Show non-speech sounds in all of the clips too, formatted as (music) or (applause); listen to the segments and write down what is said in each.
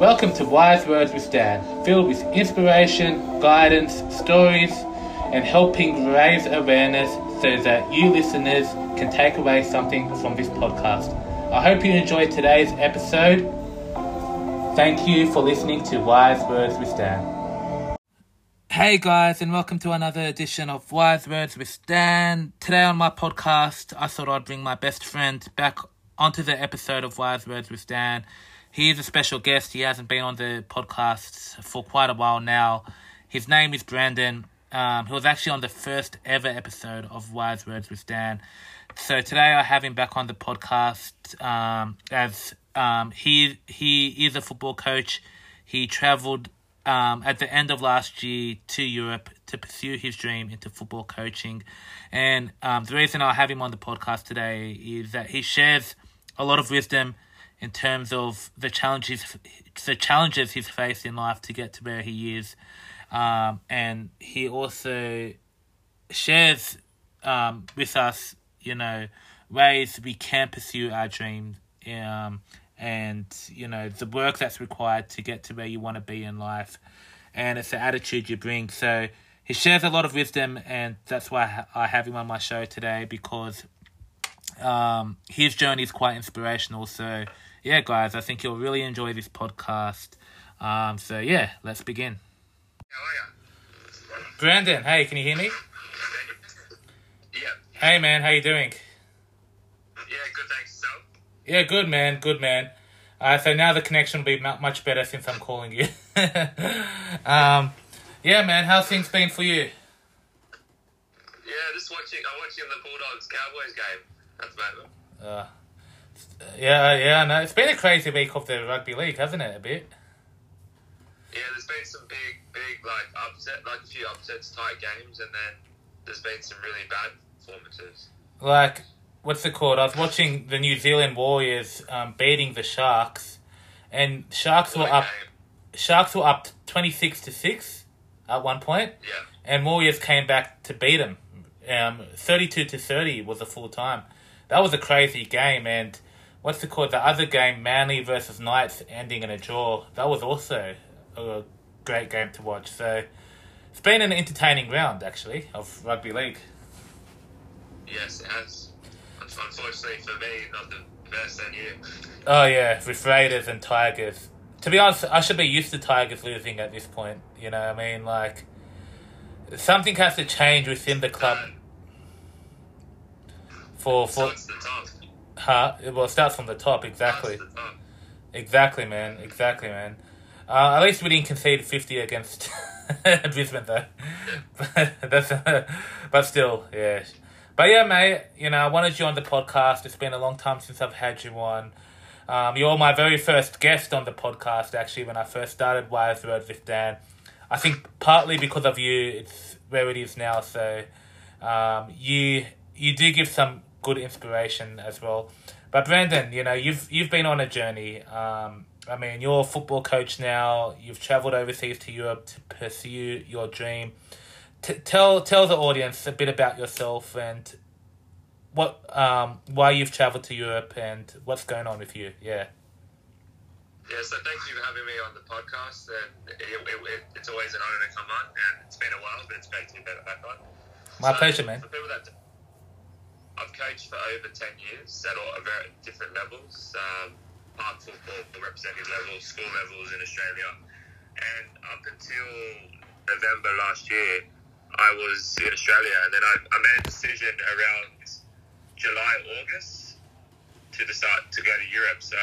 Welcome to Wise Words with Dan, filled with inspiration, guidance, stories, and helping raise awareness so that you listeners can take away something from this podcast. I hope you enjoyed today's episode. Thank you for listening to Wise Words with Dan. Hey guys, and welcome to another edition of Wise Words with Dan. Today on my podcast, I thought I'd bring my best friend back onto the episode of Wise Words with Dan. He is a special guest. He hasn't been on the podcast for quite a while now. His name is Brendan. Um, he was actually on the first ever episode of Wise Words with Dan. So today I have him back on the podcast um, as um, he he is a football coach. He travelled um, at the end of last year to Europe to pursue his dream into football coaching. And um, the reason I have him on the podcast today is that he shares a lot of wisdom in terms of the challenges the challenges he's faced in life to get to where he is, um, and he also shares um, with us, you know, ways we can pursue our dreams, um, and you know the work that's required to get to where you want to be in life, and it's the attitude you bring. So he shares a lot of wisdom, and that's why I have him on my show today because um, his journey is quite inspirational. So yeah, guys, I think you'll really enjoy this podcast. Um, so yeah, let's begin. Brendan, hey, can you hear me? Yeah. Hey, man, how you doing? Yeah, good, thanks. So, Yeah, good, man, good, man. Uh, so now the connection will be much better since I'm calling you. (laughs) um, yeah, man, how's things been for you? yeah, just watching. I'm watching the Bulldogs Cowboys game. That's about it. Uh, yeah, yeah, no, it's been a crazy week of the rugby league, hasn't it? A bit. Yeah, there's been some big, big like upset, like a few upsets, tight games, and then there's been some really bad performances. like what's it called? I was watching the New Zealand Warriors um, beating the Sharks, and Sharks were up. game? Sharks were up twenty six to six at one point, Yeah. and Warriors came back to beat them. Um, thirty two to thirty was the full time. That was a crazy game, and what's it called? The other game, Manly versus Knights, ending in a draw. That was also a great game to watch. So it's been an entertaining round actually of rugby league. Yes, it has. Unfortunately for me, not the best and you. Oh yeah, with Raiders and Tigers. To be honest, I should be used to Tigers losing at this point. You know, what I mean, like something has to change within the club uh, for So for the top. Huh. Well, it starts from the top exactly, the top. exactly, man, exactly, man. Uh, at least we didn't concede fifty against (laughs) Brisbane though. (laughs) but that's (laughs) but still, yeah. But yeah, mate. You know, I wanted you on the podcast. It's been a long time since I've had you on. Um, you're my very first guest on the podcast, actually, when I first started Wise Words with Dan. I think partly because of you, it's where it is now. So um, you you do give some good inspiration as well. But Brendan, you know, you've you've been on a journey. Um, I mean, you're a football coach now. You've travelled overseas to Europe to pursue your dream. T- tell tell the audience a bit about yourself and what um why you've travelled to Europe and what's going on with you. Yeah. Yeah, so thank you for having me on the podcast. And it, it, it, it's always an honour to come on, and it's been a while, but it's great to be back on. My So, pleasure, man. I've coached for over ten years at all very different levels, um, park football, representative levels, school levels in Australia, and up until November last year, I was in Australia, and then I, I made a decision around July August to decide to go to Europe. So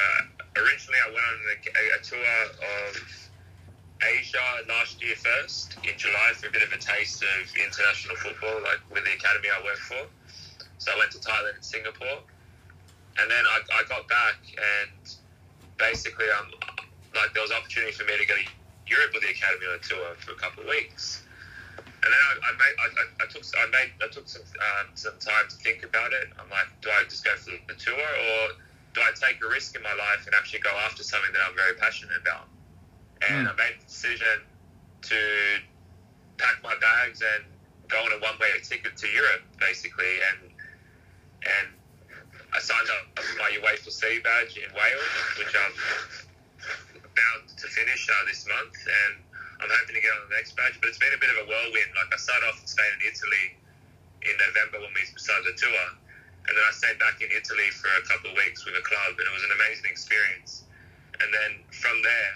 originally, I went on a, a tour of Asia last year first in July for a bit of a taste of international football, like with the academy I work for. So I went to Thailand and Singapore, and then I, I got back and basically um like there was opportunity for me to go to Europe with the academy on a tour for a couple of weeks. And then I, I made I, I, I took I made I took some um, some time to think about it. I'm like, do I just go for the tour or do I take a risk in my life and actually go after something that I'm very passionate about? And Hmm. I made the decision to pack my bags and go on a one way ticket to Europe, basically. And and I signed up for my UEFA C badge in Wales, which I'm bound to finish uh, this month, and I'm hoping to get on the next badge. But it's been a bit of a whirlwind. Like I started off in Spain and Italy in November when we started the tour, and then I stayed back in Italy for a couple of weeks with a club, and it was an amazing experience. And then from there,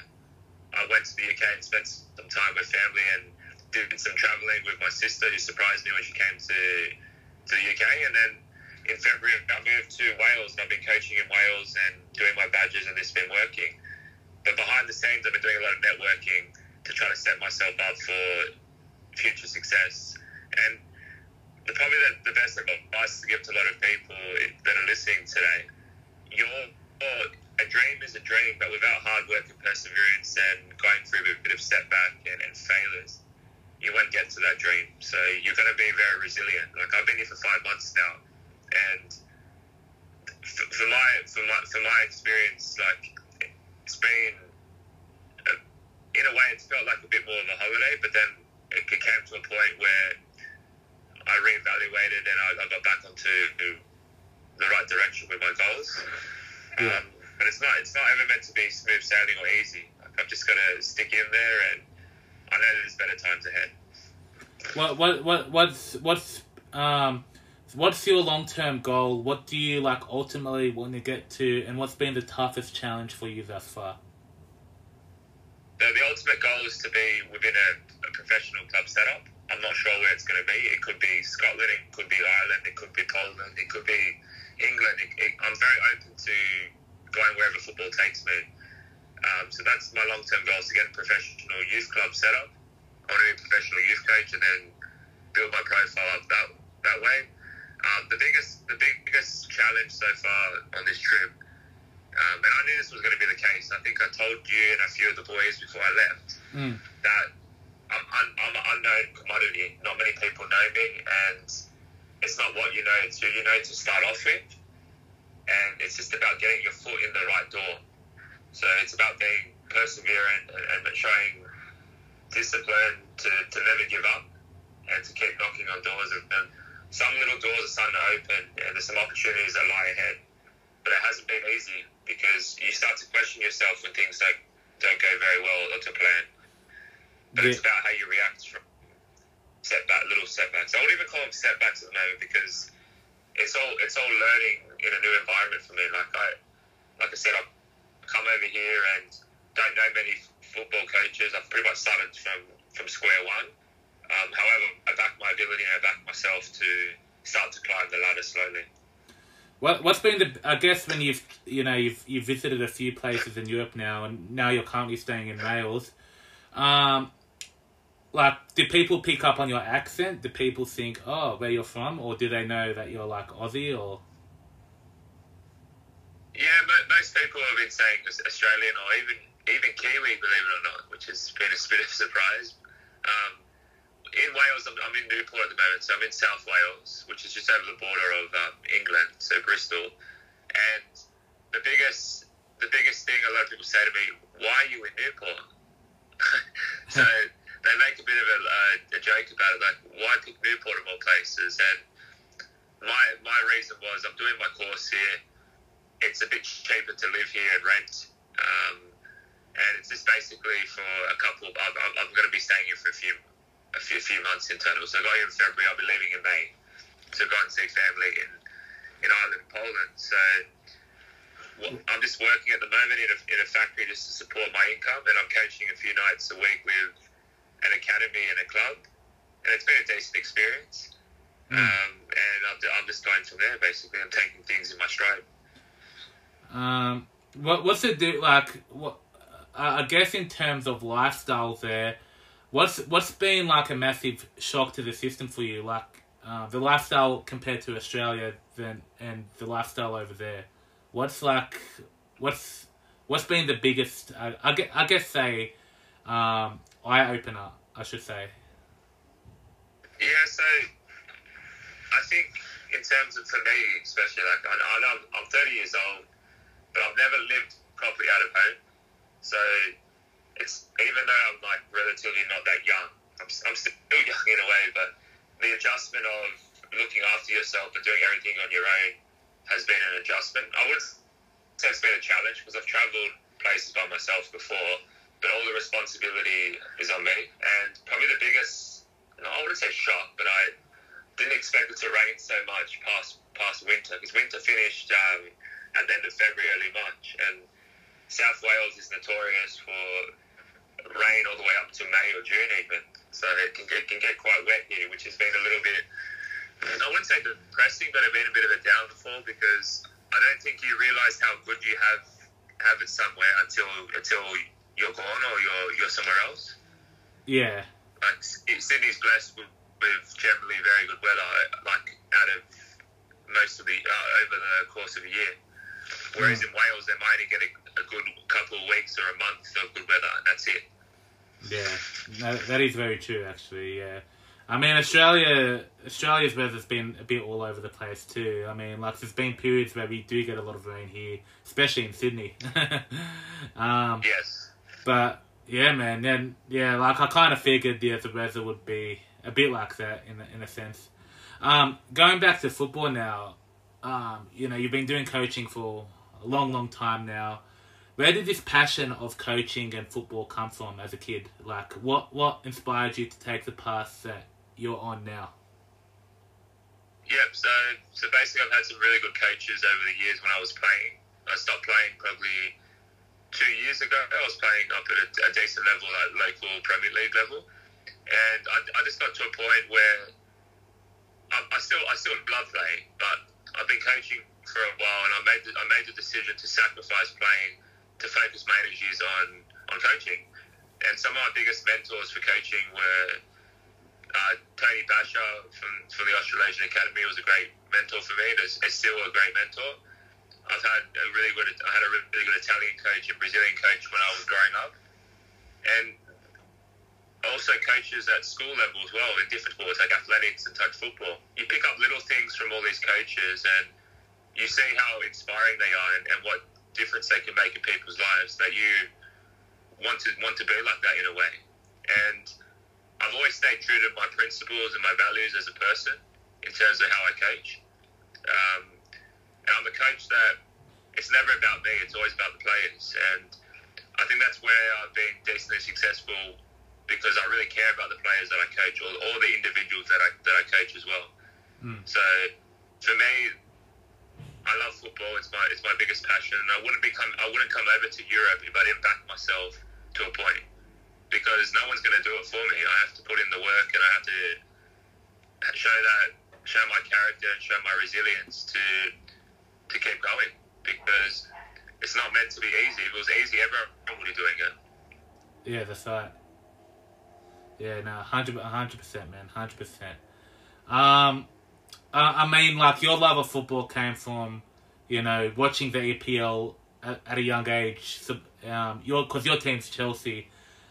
I went to the UK and spent some time with family and did some traveling with my sister, who surprised me when she came to to the UK, and then in February, I moved to Wales and I've been coaching in Wales and doing my badges, and it's been working. But behind the scenes, I've been doing a lot of networking to try to set myself up for future success. And the, probably the, the best advice to give to a lot of people that are listening today, your a dream is a dream, but without hard work and perseverance and going through a bit of setback and, and failures, you won't get to that dream. So you're going to be very resilient. Like I've been here for five months now and for, for my for my for my experience, like it's been a, in a way it's felt like a bit more of a holiday, but then it came to a point where I reevaluated and I, I got back onto the right direction with my goals. Yeah. Um, but it's not it's not ever meant to be smooth sailing or easy. Like I've just got to stick in there, and I know there's better times ahead. What what what what's what's um what's your long term goal? What do you like ultimately want to get to, and what's been the toughest challenge for you thus far? The, the ultimate goal is to be within a, a professional club setup. I'm not sure where it's going to be. It could be Scotland, it could be Ireland, it could be Poland, it could be England. It, it, I'm very open to going wherever football takes me. Um, so that's my long term goal is to get a professional youth club set up. I want to be a professional youth coach and then build my profile up that, that way. Um, the biggest the biggest challenge so far on this trip, um, and I knew this was going to be the case. I think I told you and a few of the boys before I left mm. that I'm, I'm, I'm an unknown commodity. Not many people know me, and it's not what you know; it's who you know to start off with. And it's just about getting your foot in the right door. So it's about being perseverant and, and showing discipline to, to never give up and to keep knocking on doors of them some little doors are starting to open and there's some opportunities that lie ahead. But it hasn't been easy because you start to question yourself when things don't, don't go very well or to plan. But yeah. it's about how you react from setback, little setbacks. I won't even call them setbacks at the moment because it's all it's all learning in a new environment for me. Like I, like I said, I've come over here and don't know many football coaches. I've pretty much started from from square one. Um, however, I back my ability and I back myself to start to climb the ladder slowly. What what's been the I guess when you've you know you've you've visited a few places in Europe now and now you're currently staying in Wales, um, like do people pick up on your accent? Do people think oh where you're from or do they know that you're like Aussie or? Yeah, most people have been saying Australian or even even Kiwi, believe it or not, which has been a bit of a surprise. Um, in Wales, I'm, I'm, in Newport at the moment, so I'm in South Wales, which is just over the border of um, England, so Bristol. And the biggest, the biggest thing a lot of people say to me, "Why are you in Newport?" (laughs) so they make a bit of a, uh, a, joke about it, like, "Why pick Newport of all places?" And my my reason was I'm doing my course here. It's a bit cheaper to live here and rent. Um, and it's just basically for a couple. I'm, I'm going to be staying here for a few a few, few months in total. So I got here in February. I'll be leaving in May to go and see family in in Ireland, Poland. So well, I'm just working at the moment in a, in a factory just to support my income, and I'm coaching a few nights a week with an academy and a club, and it's been a decent experience. Mm. Um, and I'm, I'm just going from there. Basically, I'm taking things in my stride. Um, what what's it do like? What I guess in terms of lifestyle there What's what's been like a massive shock to the system for you, like uh, the lifestyle compared to Australia, then and the lifestyle over there? What's like, what's what's been the biggest? I guess, I guess say, um, eye opener. I should say. Yeah, so I think in terms of for me, especially like I, I know I'm, I'm 30 years old, but I've never lived properly out of home. So it's even though I'm like relatively not that young, I'm, I'm still (laughs) young in a way, but the adjustment of looking after yourself and doing everything on your own has been an adjustment. I would say it's been a challenge because I've travelled places by myself before, but all the responsibility is on me. And probably the biggest, no, I wouldn't say shock, but I didn't expect it to rain so much past past winter because winter finished um, at the end of February, early March, and South Wales is notorious for rain all the way up to May or June even. So it can get, can get quite wet here, which has been a little bit, I wouldn't say depressing, but it's been a bit of a downfall because I don't think you realise how good you have have it somewhere until until you're gone or you're you're somewhere else. Yeah. Like Sydney's blessed with, with generally very good weather, like out of most of the uh, over the course of a year. Whereas mm. in Wales, they might only get a, a, good couple of weeks or a month of good weather, and that's it. Yeah, that, that is very true. Actually, yeah. I mean, Australia, Australia's weather's been a bit all over the place too. I mean, like there's been periods where we do get a lot of rain here, especially in Sydney. (laughs) um, yes. But yeah, man, then yeah, like I kind of figured yeah, the weather would be a bit like that in a, in a sense. Um, going back to football now, um, you know, you've been doing coaching for a long, long time now. Where did this passion of coaching and football come from as a kid? Like, what what inspired you to take the path that you're on now? Yep. So, so basically, I've had some really good coaches over the years when I was playing. I stopped playing probably two years ago. I was playing up at a, a decent level, like local Premier League level, and I, I just got to a point where I, I still I still love playing, but I've been coaching for a while, and I made the, I made the decision to sacrifice playing to focus my energies on on coaching. And some of my biggest mentors for coaching were uh, Tony Basher from, from the Australasian Academy was a great mentor for me. It's, still a great mentor. I've had a really good, I had a really good Italian coach and Brazilian coach when I was growing up, and also coaches at school level as well in different sports like athletics and touch football. You pick up little things from all these coaches, and you see how inspiring they are and, and what difference they can make in people's lives. That you want to want to be like that in a way, and I've always stayed true to my principles and my values as a person in terms of how I coach. Um, and I'm a coach that it's never about me; it's always about the players. And I think that's where I've been decently successful because I really care about the players that I coach, or all the individuals that I that I coach as well. Mm. So for me, I love football. It's my it's my biggest passion. And I wouldn't become I wouldn't come over to Europe if I didn't back myself to a point because no one's going to do it for me. I have to put in the work and I have to show that show my character and show my resilience to to keep going because it's not meant to be easy. If it was easy, everyone would be doing it. Yeah, that's right. Yeah, no, hundred, hundred percent, man, hundred percent. Um, uh, I mean, like your love of football came from, you know, watching the EPL at, at a young age. So, um, your because your team's Chelsea.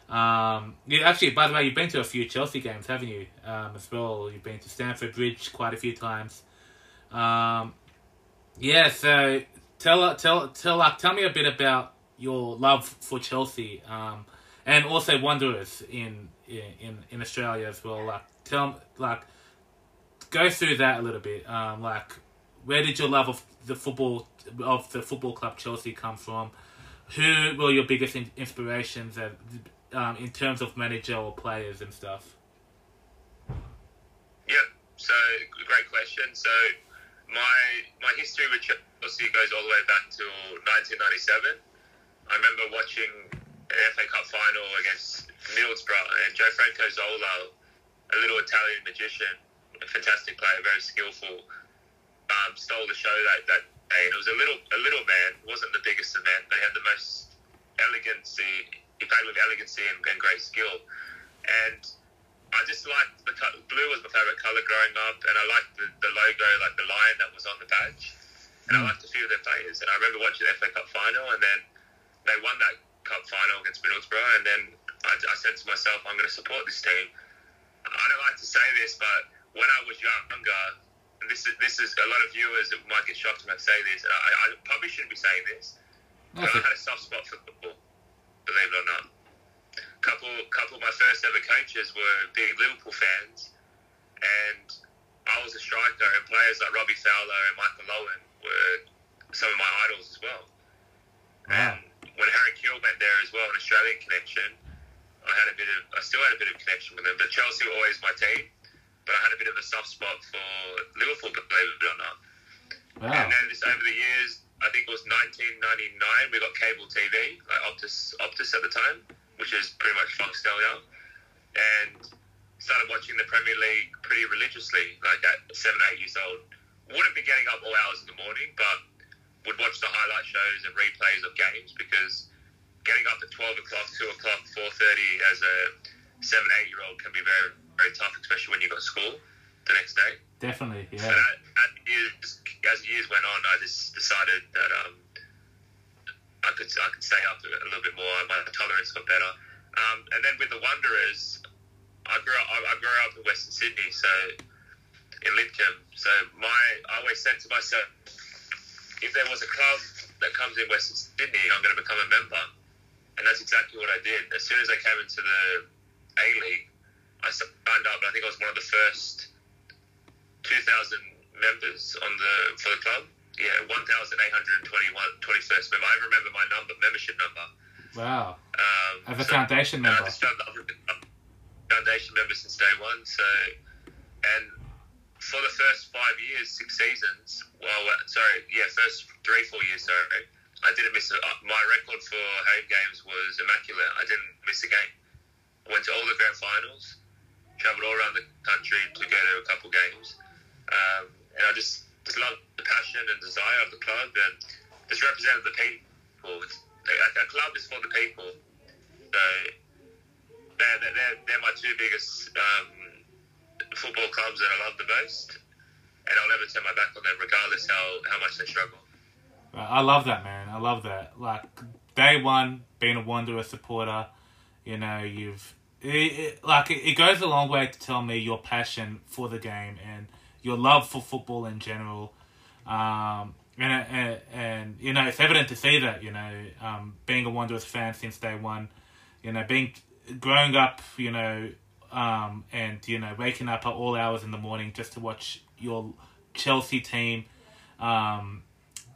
Um, you, actually, by the way, you've been to a few Chelsea games, haven't you? Um, as well, you've been to Stamford Bridge quite a few times. Um, yeah, so tell tell tell like tell me a bit about your love for Chelsea, um, and also Wanderers in in in Australia as well. Like tell like go through that a little bit. Um, like where did your love of the football of the football club Chelsea come from? Who were your biggest in- inspirations um, in terms of manager or players and stuff? Yeah, so great question. So my my history with Chelsea goes all the way back to 1997. I remember watching an FA Cup final against Middlesbrough and Gianfranco Zola, a little Italian magician, a fantastic player, very skillful, um, stole the show that, that day. It was a little a little man, wasn't the biggest men, but he had the most elegancy. He played with elegancy and, and great skill. And I just liked the blue was my favorite color growing up, and I liked the, the logo, like the lion that was on the badge, and I hmm. liked a few of their players. And I remember watching the FA Cup final, and then they won that cup final against Middlesbrough, and then I, I said to myself, I'm going to support this team. I don't like to say this, but when I was younger, and this is this is a lot of viewers that might get shocked when I say this, and I, I probably shouldn't be saying this, but I had a soft spot for football, believe it or not couple couple of my first ever coaches were big Liverpool fans, and I was a striker, and players like Robbie Fowler and Michael Owen were some of my idols as well. Wow. And when Harry Kewell went there as well, an Australian connection. I had a bit of, I still had a bit of connection with them, but Chelsea were always my team. But I had a bit of a soft spot for Liverpool, believe it or not. Wow. And then just over the years, I think it was 1999, we got cable TV, like Optus, Optus at the time, which is pretty much Foxtel now, and started watching the Premier League pretty religiously, like at seven, eight years old. Wouldn't be getting up all hours in the morning, but would watch the highlight shows and replays of games because getting up at 12 o'clock, 2 o'clock, 4.30 as a 7, 8 year old can be very, very tough, especially when you've got school the next day. Definitely, So yeah. that, as, years, as years went on, I just decided that um, I could I could stay up a, little bit more. My tolerance got better. Um, and then with the Wanderers, I grew up I, I grew up in Western Sydney, so in Lidcombe. So my I always said to myself, if there was a club that comes in Western Sydney, I'm going to become a member. And that's exactly what I did. As soon as I came into the A League, I signed up. I think I was one of the first 2,000 members on the for the club. Yeah, 1,821 21st member. I remember my number, membership number. Wow. Um, As a so- foundation member. just felt that I've been a foundation member since day one. So, and for the first five years, six seasons, well, uh, sorry, yeah, first three, four years, sorry, I didn't miss a, uh, my record for home games was immaculate. I didn't miss a game. I went to all the grand finals, traveled all around the country to go to a couple games, um, and I just just loved the passion and desire of the club and just represented the people. It's, a, club is for the people. So they're, they're, they're my two biggest um, football clubs that I love the most. And I'll never turn my back on them, regardless how, how much they struggle. I love that, man. I love that. Like day one, being a Wanderer supporter, you know, you've it, it, like it, it goes a long way to tell me your passion for the game and your love for football in general. Um, and, and and you know, it's evident to see that you know, um, being a Wanderers fan since day one, you know, being growing up, you know, um, and you know, waking up at all hours in the morning just to watch your Chelsea team. Um,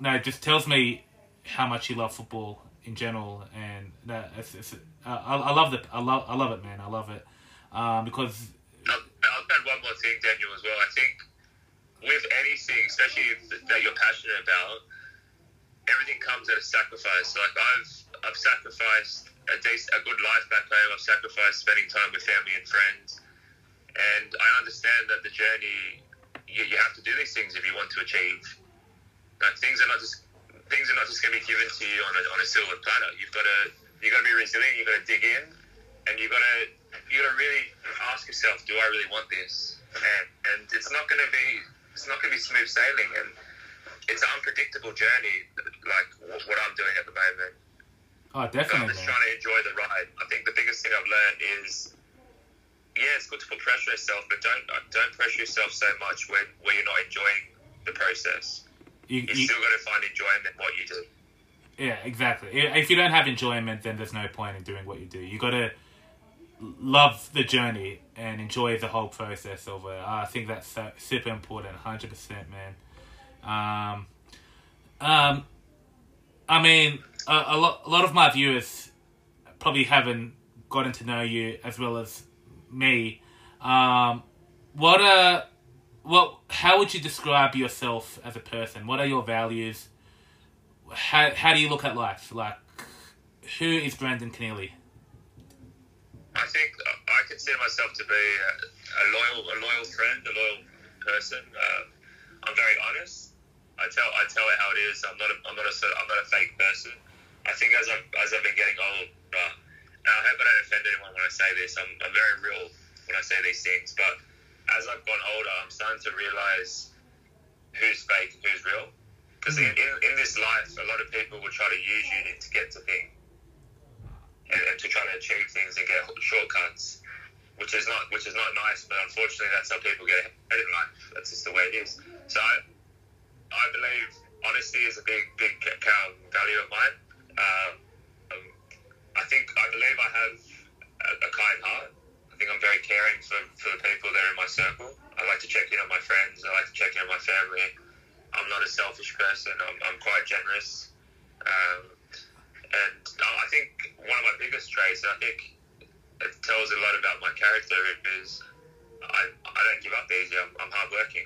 no, it just tells me how much you love football in general, and that it's, it's, uh, I, I love it. I love I love it, man. I love it um, because I'll, I'll add one more thing, Daniel, as well. I think with anything, especially th- that you're passionate about, everything comes at a sacrifice. Like I've I've sacrificed a dec- a good life back home. I've sacrificed spending time with family and friends, and I understand that the journey you, you have to do these things if you want to achieve. Like things are not just things are not just going to be given to you on a, on a silver platter. You've got to you got to be resilient. You've got to dig in, and you got to you got to really ask yourself, do I really want this? And, and it's not going to be it's not going to be smooth sailing, and it's an unpredictable journey, like what I'm doing at the moment. oh, So I'm definitely, just trying to enjoy the ride. I think the biggest thing I've learned is, yeah, it's good to put pressure on yourself, but don't don't pressure yourself so much when where you're not enjoying the process. You, You, you, still got to find enjoyment in what you do. yeah, exactly. If you don't have enjoyment, then there's no point in doing what you do. You got to love the journey and enjoy the whole process of it. I think that's super important, hundred percent, man. Um, um, I mean, a, a lot, a lot of my viewers probably haven't gotten to know you as well as me. Um, what uh, what? How would you describe yourself as a person? What are your values? How how do you look at life? Like, who is Brendan Conneely? I think I consider myself to be a, loyal, a loyal friend, a loyal person. Um, I'm very honest. I tell, I tell it how it is. I'm not, a, I'm not a, I'm not a fake person. I think as I've, as I've been getting older, and I hope I don't offend anyone when I say this. I'm, I'm very real when I say these things, but as I've gone older, I'm starting to realize who's fake and who's real. Because in, in, in this life, a lot of people will try to use you to get to things and, and to try to achieve things and get shortcuts, which is not which is not nice. But unfortunately, that's how people get ahead in life. That's just the way it is. So I, I believe honesty is a big big value of mine. Um, um, I think I believe I have a, a kind heart. Think I'm very caring for, for the people that are in my circle. I like to check in on my friends. I like to check in on my family. I'm not a selfish person. I'm, I'm quite generous. Um, and I I think one of my biggest traits and I think it tells a lot about my character. Is I, I don't give up easy. I'm, I'm hardworking,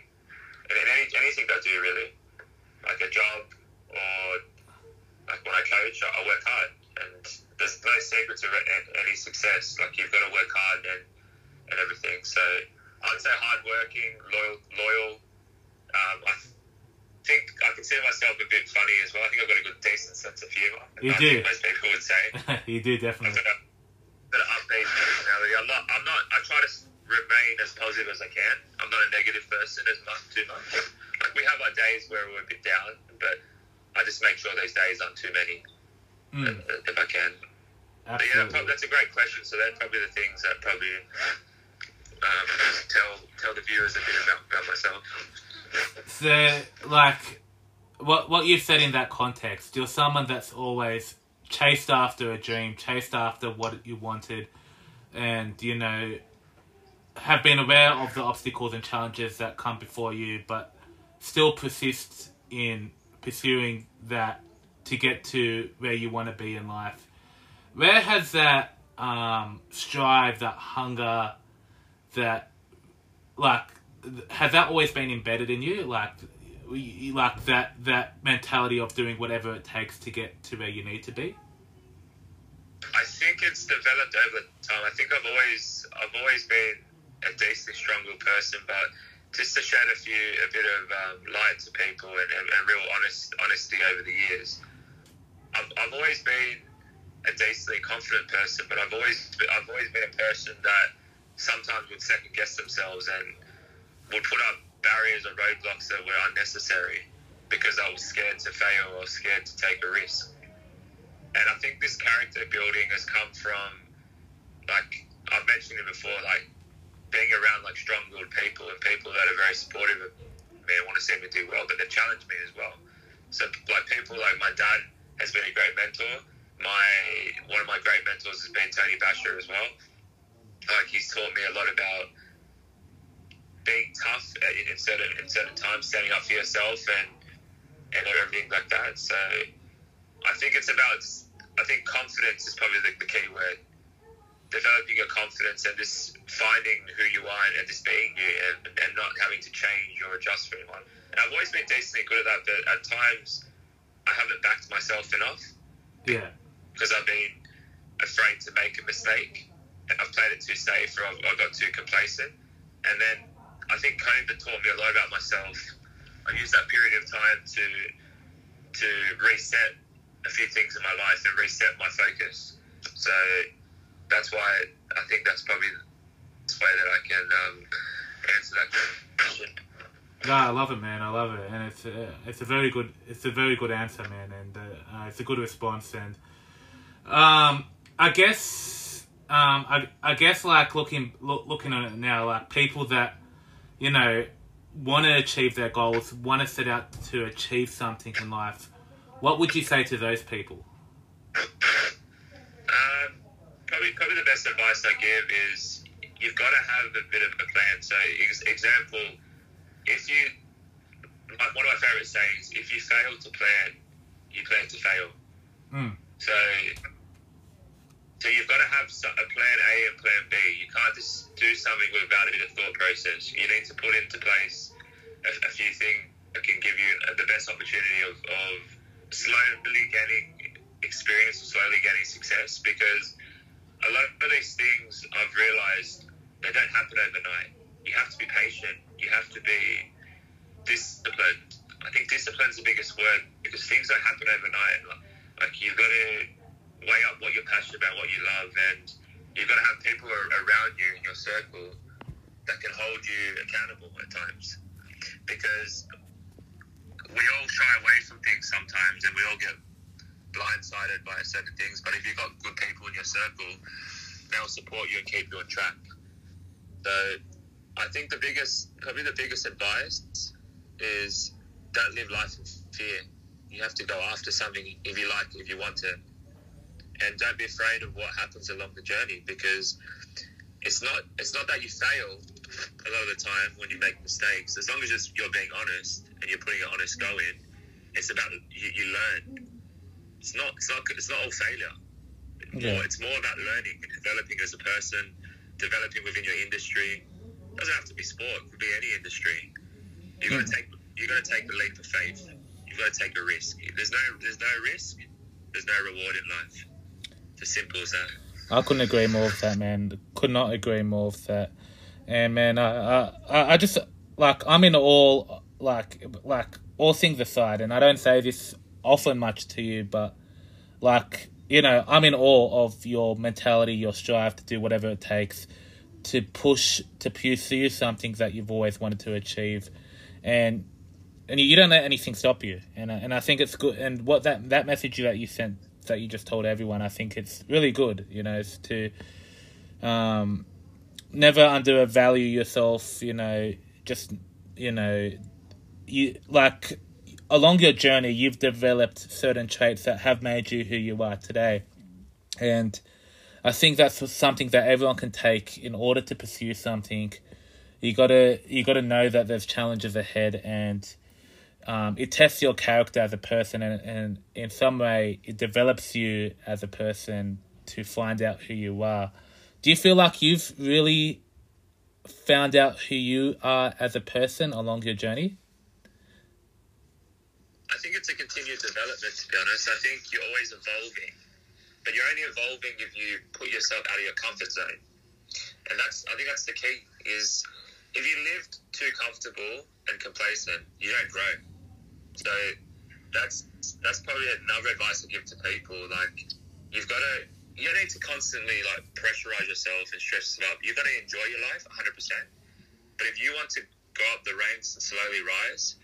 and in any, anything I do really, like a job or like when I coach, I, I work hard, and there's no secret to any success. Like you've got to work hard and and everything. So I'd say hardworking, loyal, loyal. Um, I think I consider myself a bit funny as well. I think I've got a good, decent sense of humour. You I do. Think most people would say. (laughs) you do definitely. I've got a, got an upbeat personality. I'm not. I'm not. I try to remain as positive as I can. I'm not a negative person as much too much. Like we have our days where we're a bit down, but I just make sure those days aren't too many Mm, if I can. But yeah, that's a great question. So they're probably the things that probably um, tell tell the viewers a bit about, about myself. So, like, what what you've said in that context, you're someone that's always chased after a dream, chased after what you wanted, and you know, have been aware of the obstacles and challenges that come before you, but still persist in pursuing that to get to where you want to be in life. Where has that um, strive, that hunger, that like has that always been embedded in you like like that that mentality of doing whatever it takes to get to where you need to be I think it's developed over time. I think I've always I've always been a decently strong-willed person, but just to shed a few a bit of um, light to people and, and, and real honest honesty over the years, I've, I've always been a decently confident person, but I've always I've always been a person that sometimes would second guess themselves and would put up barriers or roadblocks that were unnecessary because I was scared to fail or scared to take a risk. And I think this character building has come from, like I've mentioned it before, like being around like strong-willed people and people that are very supportive of me and want to see me do well, but they challenge me as well. So like people like my dad has been a great mentor. My one of my great mentors has been Tony Basher as well. Like he's taught me a lot about being tough at- in certain in certain times, standing up for yourself and and everything like that. So I think it's about I think confidence is probably the, the key word. Developing your confidence and just finding who you are and just being you and, and not having to change or adjust for anyone. And I've always been decently good at that, but at times I haven't backed myself enough yeah because I've been afraid to make a mistake. I've played it too safe or I've, I got too complacent. And then I think COVID taught me a lot about myself. I used that period of time to to reset a few things in my life and reset my focus. So that's why I think that's probably the way that I can um, answer that question. no i love it man i love it and it's a, it's a very good it's a very good answer man and uh, it's a good response and um i guess um i, I guess like looking look, looking at it now like people that you know want to achieve their goals want to set out to achieve something in life what would you say to those people Um, probably, probably the best advice I give is you've got to have a bit of a plan. So, ex- example, if you, my, one of my favorite sayings, if you fail to plan, you plan to fail. Mm. So, so you've got to have a plan A and plan B. You can't just do something without a bit of thought process. You need to put into place a, a few things that can give you the best opportunity of, of slowly getting experience, slowly getting success. Because a lot of these things I've realized they don't happen overnight. You have to be patient. You have to be disciplined. I think discipline's the biggest word because things don't happen overnight. Like, like you've got to weigh up what you're passionate about, what you love, and you've got to have people around you in your circle that can hold you accountable at times. Because we all shy away from things sometimes, and we all get blindsided by certain things. But if you've got good people in your circle, they'll support you and keep you on track. So I think the biggest, probably the biggest advice is don't live life in fear. You have to go after something if you like, if you want to, and don't be afraid of what happens along the journey because it's not it's not that you fail a lot of the time when you make mistakes. As long as you're being honest and you're putting an honest go in, it's about you, you learn. It's not it's not it's not all failure. Yeah. More, it's more about learning and developing as a person, developing within your industry. It doesn't have to be sport; it could be any industry. You got to mm. take you got to take the leap of faith. You've got to take a risk. There's no there's no risk. There's no reward in life. As simple as that. I couldn't agree more with that, man. Could not agree more with that. And man, I I, I just like I'm in all like like all things aside, and I don't say this often much to you, but like you know, I'm in awe of your mentality, your strive to do whatever it takes to push to pursue something that you've always wanted to achieve, and and you don't let anything stop you. And and I think it's good. And what that that message that you sent that you just told everyone, I think it's really good. You know, is to um, never undervalue yourself. You know, just you know, you like along your journey, you've developed certain traits that have made you who you are today. And I think that's something that everyone can take in order to pursue something. You gotta you gotta know that there's challenges ahead, and um, it tests your character as a person, and, and in some way, it develops you as a person to find out who you are. Do you feel like you've really found out who you are as a person along your journey? I think it's a continued development. To be honest, I think you're always evolving, but you're only evolving if you put yourself out of your comfort zone, and that's I think that's the key. Is if you lived too comfortable and complacent, you don't grow. So that's that's probably another advice I give to people. Like you've got to you don't need to constantly like pressurize yourself and stress yourself up. You've got to enjoy your life 100. percent But if you want to go up the ranks and slowly rise,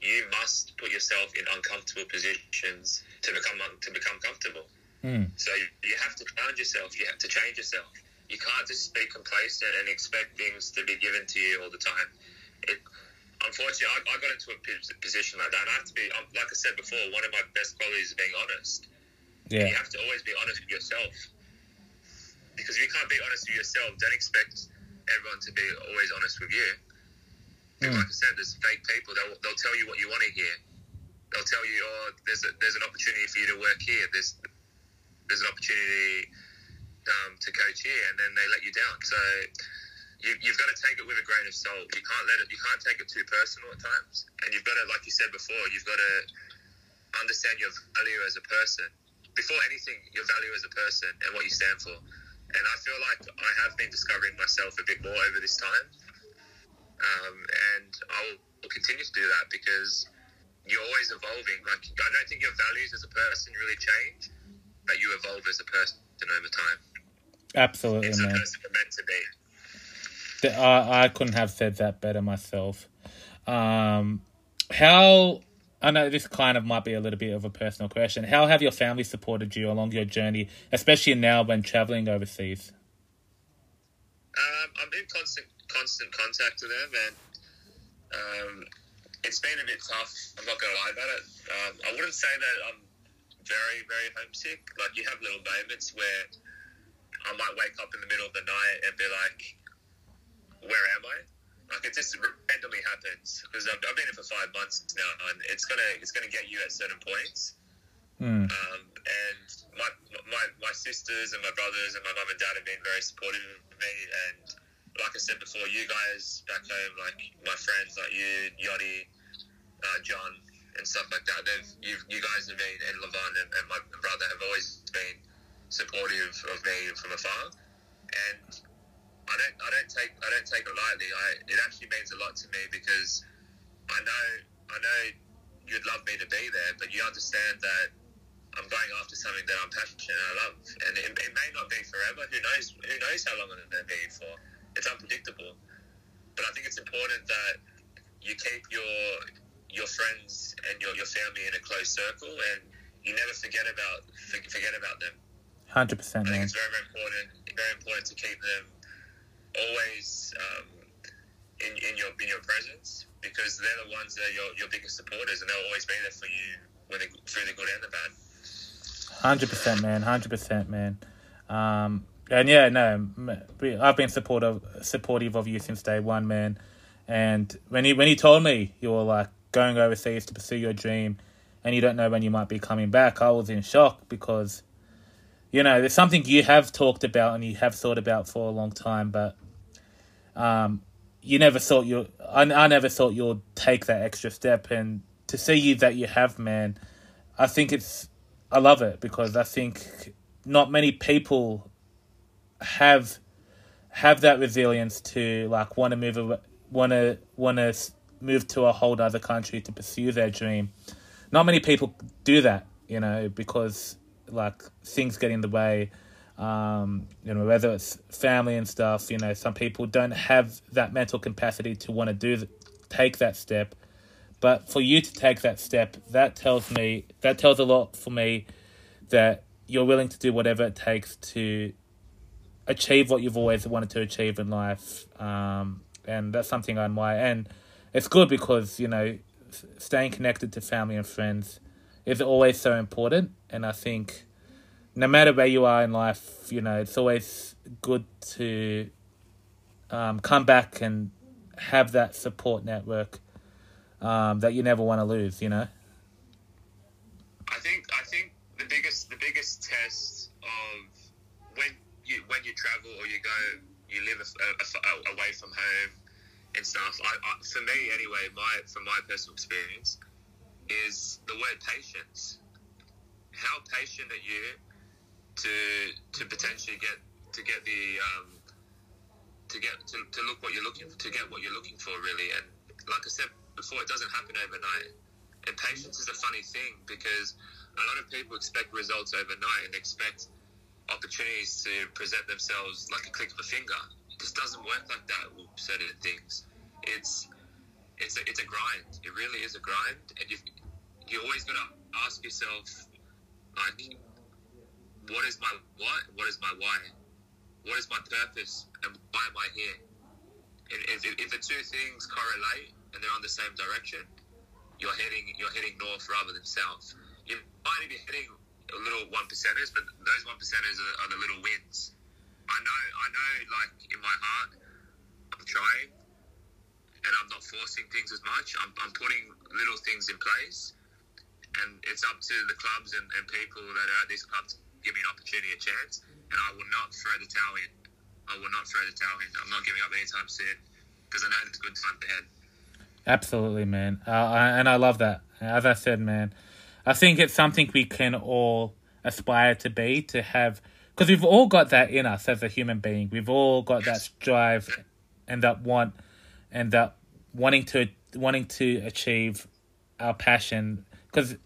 you must put yourself in uncomfortable positions to become to become comfortable. Mm. So you have to challenge yourself. You have to change yourself. You can't just be complacent and expect things to be given to you all the time. It, unfortunately, I, I got into a position like that. And I have to be, um, like I said before, one of my best qualities is being honest. Yeah. You have to always be honest with yourself. Because if you can't be honest with yourself, don't expect everyone to be always honest with you. Mm. Like I said, there's fake people. They'll, they'll tell you what you want to hear. They'll tell you, oh, there's a, there's an opportunity for you to work here. There's there's an opportunity um, to coach here, and then they let you down. So you, you've got to take it with a grain of salt. You can't let it. You can't take it too personal at times. And you've got to, like you said before, you've got to understand your value as a person. Before anything, your value as a person and what you stand for. And I feel like I have been discovering myself a bit more over this time um, and I'll continue to do that because you're always evolving. Like I don't think your values as a person really change, but you evolve as a person over time. Absolutely, it's man. meant to be. I, I couldn't have said that better myself. Um, how I know this kind of might be a little bit of a personal question. How have your family supported you along your journey, especially now when traveling overseas? Um, I'm in constant constant contact with them, and um, it's been a bit tough. I'm not to lie about it. Um, I wouldn't say that I'm very, very homesick. Like you have little moments where I might wake up in the middle of the night and be like, "Where am I?" Like it just randomly happens because I've, I've, been here for five months now, and it's gonna it's gonna get you at certain points. Mm. Um, and my, my my sisters and my brothers and my mum and dad have been very supportive of me, and like I said before, you guys back home, like my friends, like you, Yachty, uh, John, and stuff like that. They've you, you guys have been, and Levon and, and, my brother have always been supportive of me from afar, and I don't I don't take I I it actually means a lot to me because I know I know you'd love me to be there, but you understand that. I'm going after something that I'm passionate and I love, and it, it may not be forever. Who knows? Who knows how long it'll be for? it's unpredictable. But I think it's important that you keep your your friends and your, your family in a close circle, and you never forget about forget about them. Hundred percent. I think it's very very important. Very important to keep them always um, in, in your in your presence because they're the ones that are your, your biggest supporters, and they'll always be there for you when they, through the good and the bad. Hundred percent, man. Hundred percent, man. Um, and yeah, no, I've been supportive supportive of you since day one, man. And when you when you told me you were like going overseas to pursue your dream, and you don't know when you might be coming back, I was in shock because you know, it's something you have talked about and you have thought about for a long time, but um, you never thought you. I, I never thought you'll take that extra step, and to see you that you have, man, I think it's. I love it because I think not many people have have that resilience to like want to move want to want to move to a whole other country to pursue their dream. Not many people do that, you know, because like things get in the way. Um, you know, whether it's family and stuff, you know, some people don't have that mental capacity to want to do the, take that step. But for you to take that step, that tells me that tells a lot for me that you're willing to do whatever it takes to achieve what you've always wanted to achieve in life. Um, and that's something I admire. And it's good because you know, staying connected to family and friends is always so important. And I think no matter where you are in life, you know, it's always good to um, come back and have that support network um, that you never want to lose. You know. I think I think the biggest the biggest test of when you when you travel or you go you live a, a, a, away from home and stuff. I, I, for me, anyway, my from my personal experience, is the word patience. How patient are you to to potentially get to get the um, to get to, to look what you're looking for, to get what you're looking for really? And like I said before, it doesn't happen overnight. And patience is a funny thing because a lot of people expect results overnight and expect opportunities to present themselves like a click of a finger. It just doesn't work like that with certain things. It's it's a, it's a grind. It really is a grind, and you you always got to ask yourself like, what is my what? What is my why? What is my purpose, and why am I here? And if, if the two things correlate and they're on the same direction, you're heading you're heading north rather than south. You might be heading a little one percenters, but those one percenters are, are, the little wins. I know, I know, like in my heart, I'm trying, and I'm not forcing things as much. I'm, I'm putting little things in place, and it's up to the clubs and, and people that are at these clubs give me an opportunity, a chance, and I will not throw the towel in. I will not throw the towel in. I'm not giving up anytime soon because I know it's good time ahead. Absolutely, man, uh, and I love that. As I said, man, I think it's something we can all aspire to be to have because we've all got that in us as a human being. We've all got that drive and that want and that wanting to wanting to achieve our passion because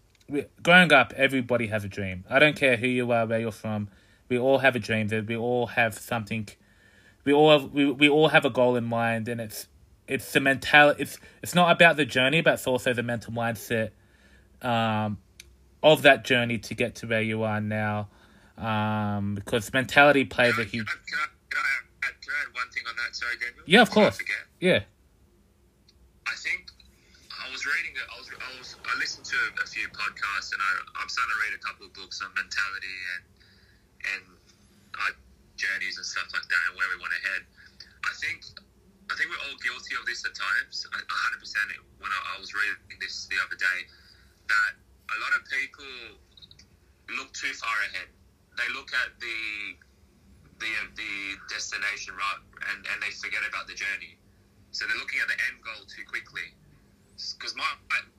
growing up everybody has a dream i don't care who you are where you're from we all have a dream that we all have something we all have, we, we all have a goal in mind and it's it's the mentality it's it's not about the journey but it's also the mental mindset um of that journey to get to where you are now. Um, because mentality plays a huge. Can I, can, I, can, I add, I one thing on that? Sorry, Daniel. Yeah, of course. Yeah. I think I was reading. It, I was. I was. I listened to a few podcasts, and I, I'm starting to read a couple of books on mentality and and journeys and stuff like that, and where we want to head. I think. I think we're all guilty of this at times. 100% when I, I was reading this the other day, that a lot of people look too far ahead. They look at the the the destination right, and and they forget about the journey. So they're looking at the end goal too quickly. Because my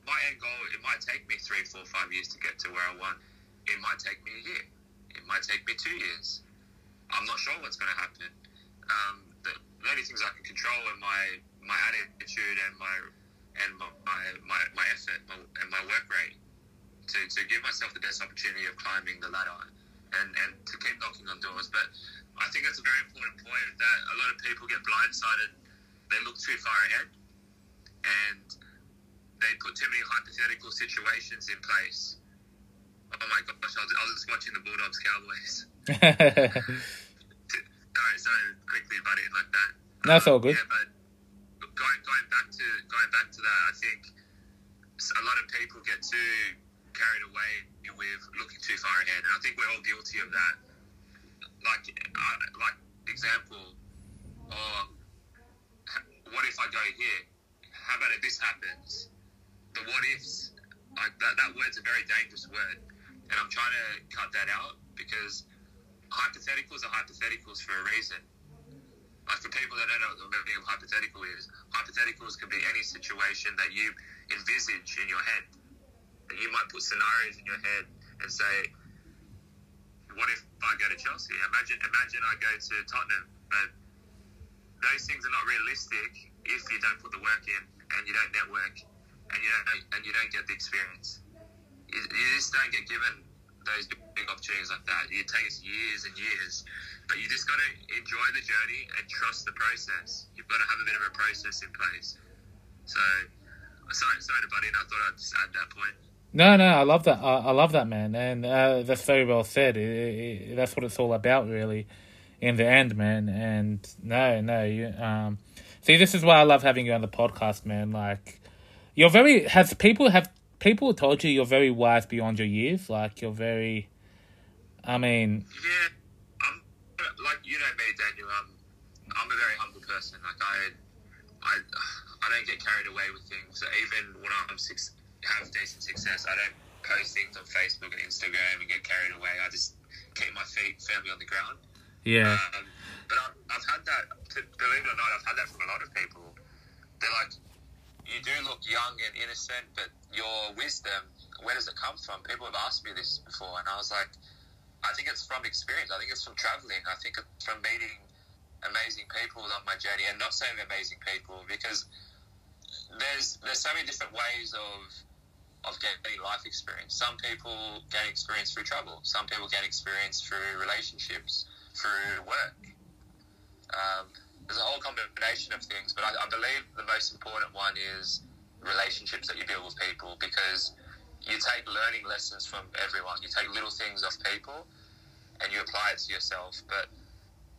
my end goal, it might take me three, four, five years to get to where I want. It might take me a year. It might take me two years. I'm not sure what's going to happen. Um, the, the only things I can control are my my attitude and my and my my, my effort and my work rate to, to give myself the best opportunity of climbing the ladder and, and to keep knocking on doors. But I think that's a very important point that a lot of people get blindsided. They look too far ahead and they put too many hypothetical situations in place. Oh my gosh, I was, I was just watching the Bulldogs Cowboys. (laughs) (laughs) sorry, sorry, quickly butt in like that. That's um, all good. Yeah, but going, going back to going back to that, I think a lot of people get too carried away with looking too far ahead, and I think we're all guilty of that. Like, uh, like example, or what if I go here? How about if this happens? The what ifs, like that, that word's a very dangerous word, and I'm trying to cut that out because hypotheticals are hypotheticals for a reason. Like for people that don't know what the meaning of hypothetical is, hypotheticals can be any situation that you envisage in your head. You might put scenarios in your head and say, "What if I go to Chelsea? Imagine, imagine I go to Tottenham." But those things are not realistic if you don't put the work in and you don't network and you don't and you don't get the experience. You, you just don't get given those big opportunities like that. It takes years and years, but you just got to enjoy the journey and trust the process. You've got to have a bit of a process in place. So, sorry, sorry to butt in. I thought I'd just add that point. No, no, I love that. I, I love that, man, and uh, that's very well said. It, it, that's what it's all about, really, in the end, man. And no, no, you um, see, this is why I love having you on the podcast, man. Like, you're very has people have people told you you're very wise beyond your years. Like, you're very. I mean, Yeah, I'm like you know me, Daniel. I'm I'm a very humble person. Like I, I, I don't get carried away with things. So even when I'm six, have decent success, I don't post things on Facebook and Instagram and get carried away. I just keep my feet firmly on the ground. yeah, Um, but I've, I've had that, to, believe it or not, I've had that from a lot of people. They're like, you do look young and innocent, but your wisdom, where does it come from? People have asked me this before, and I was like, I think it's from experience. I think it's from traveling. I think it's from meeting amazing people on my journey, and not saying amazing people because there's there's so many different ways of of getting life experience. Some people gain experience through travel. Some people gain experience through relationships, through work. Um, there's a whole combination of things, but I, I believe the most important one is relationships that you build with people because you take learning lessons from everyone. You take little things off people and you apply it to yourself. But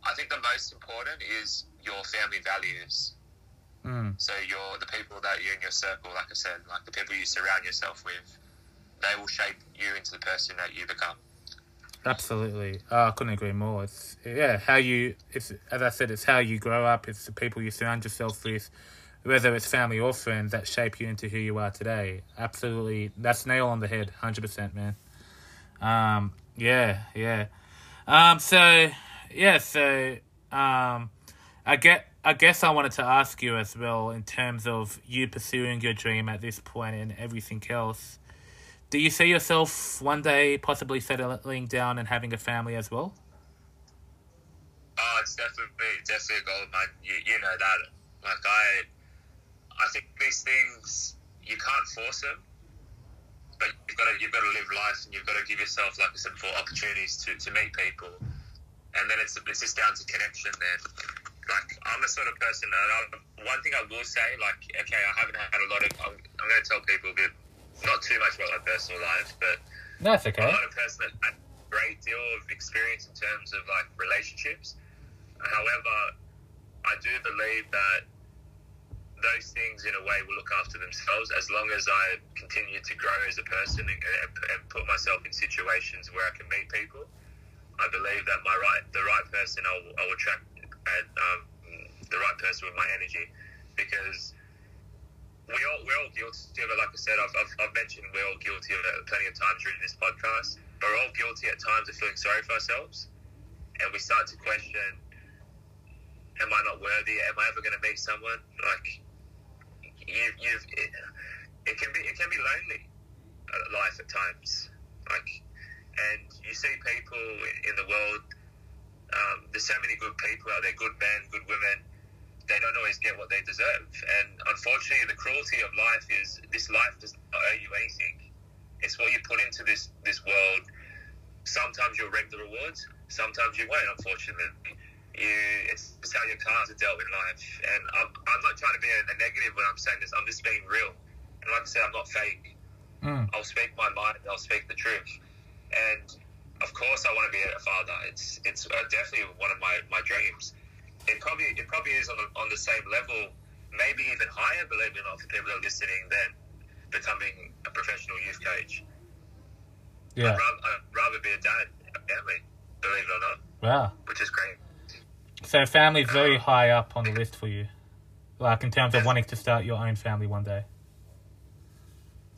I think the most important is your family values. mm, So your the people that you're in your circle, like I said, like the people you surround yourself with, they will shape you into the person that you become. Absolutely. Oh, I couldn't agree more. It's yeah, how you. It's as I said, it's how you grow up. It's the people you surround yourself with, whether it's family or friends, that shape you into who you are today. Absolutely, that's nail on the head. Hundred percent, man. Um, yeah, yeah. Um, so yeah, so um, I get. I guess I wanted to ask you as well in terms of you pursuing your dream at this point and everything else. Do you see yourself one day possibly settling down and having a family as well? Oh, it's definitely definitely a goal of mine. You, you know that. Like I, I think these things you can't force them, but you've got to you've got to live life and you've got to give yourself, like I said before, opportunities to, to meet people, and then it's it's just down to connection. Then, like I'm the sort of person that I, one thing I will say, like okay, I haven't had a lot of. I'm, I'm going to tell people a bit, not too much about my personal life, but That's I'm okay. not a person that had a great deal of experience in terms of like relationships. However, I do believe that those things, in a way, will look after themselves as long as I continue to grow as a person and, and, put myself in situations where I can meet people. I believe that my right, the right person, I'll, I'll attract and, um, the right person with my energy, because we all we're all guilty of it. Like I said, I've, I've, I've mentioned we're all guilty of it plenty of times during this podcast. But we're all guilty at times of feeling sorry for ourselves, and we start to question: Am I not worthy? Am I ever going to meet someone? Like you, you've it, it can be it can be lonely, uh, life at times. Like, and you see people in the world. Um, there's so many good people out there, good men, good women they don't always get what they deserve. And unfortunately, the cruelty of life is this life does not owe you anything. It's what you put into this this world. Sometimes you'll reap the rewards. Sometimes you won't. Unfortunately, you it's just how your cards are dealt in life. And I'm, I'm not trying to be a, a negative when I'm saying this. I'm just being real. And like I said, I'm not fake. Mm. I'll speak my mind. I'll speak the truth. And of course, I want to be a father. It's it's uh, definitely one of my, my dreams. It probably it probably is on the, on the same level, maybe even higher. Believe it or not, for people that are listening, than becoming a professional youth coach. Yeah. I'd, rather, I'd rather be a dad, a family. Believe it or not, Wow. which is great. So family's very um, high up on the list for you. Like in terms of wanting to start your own family one day.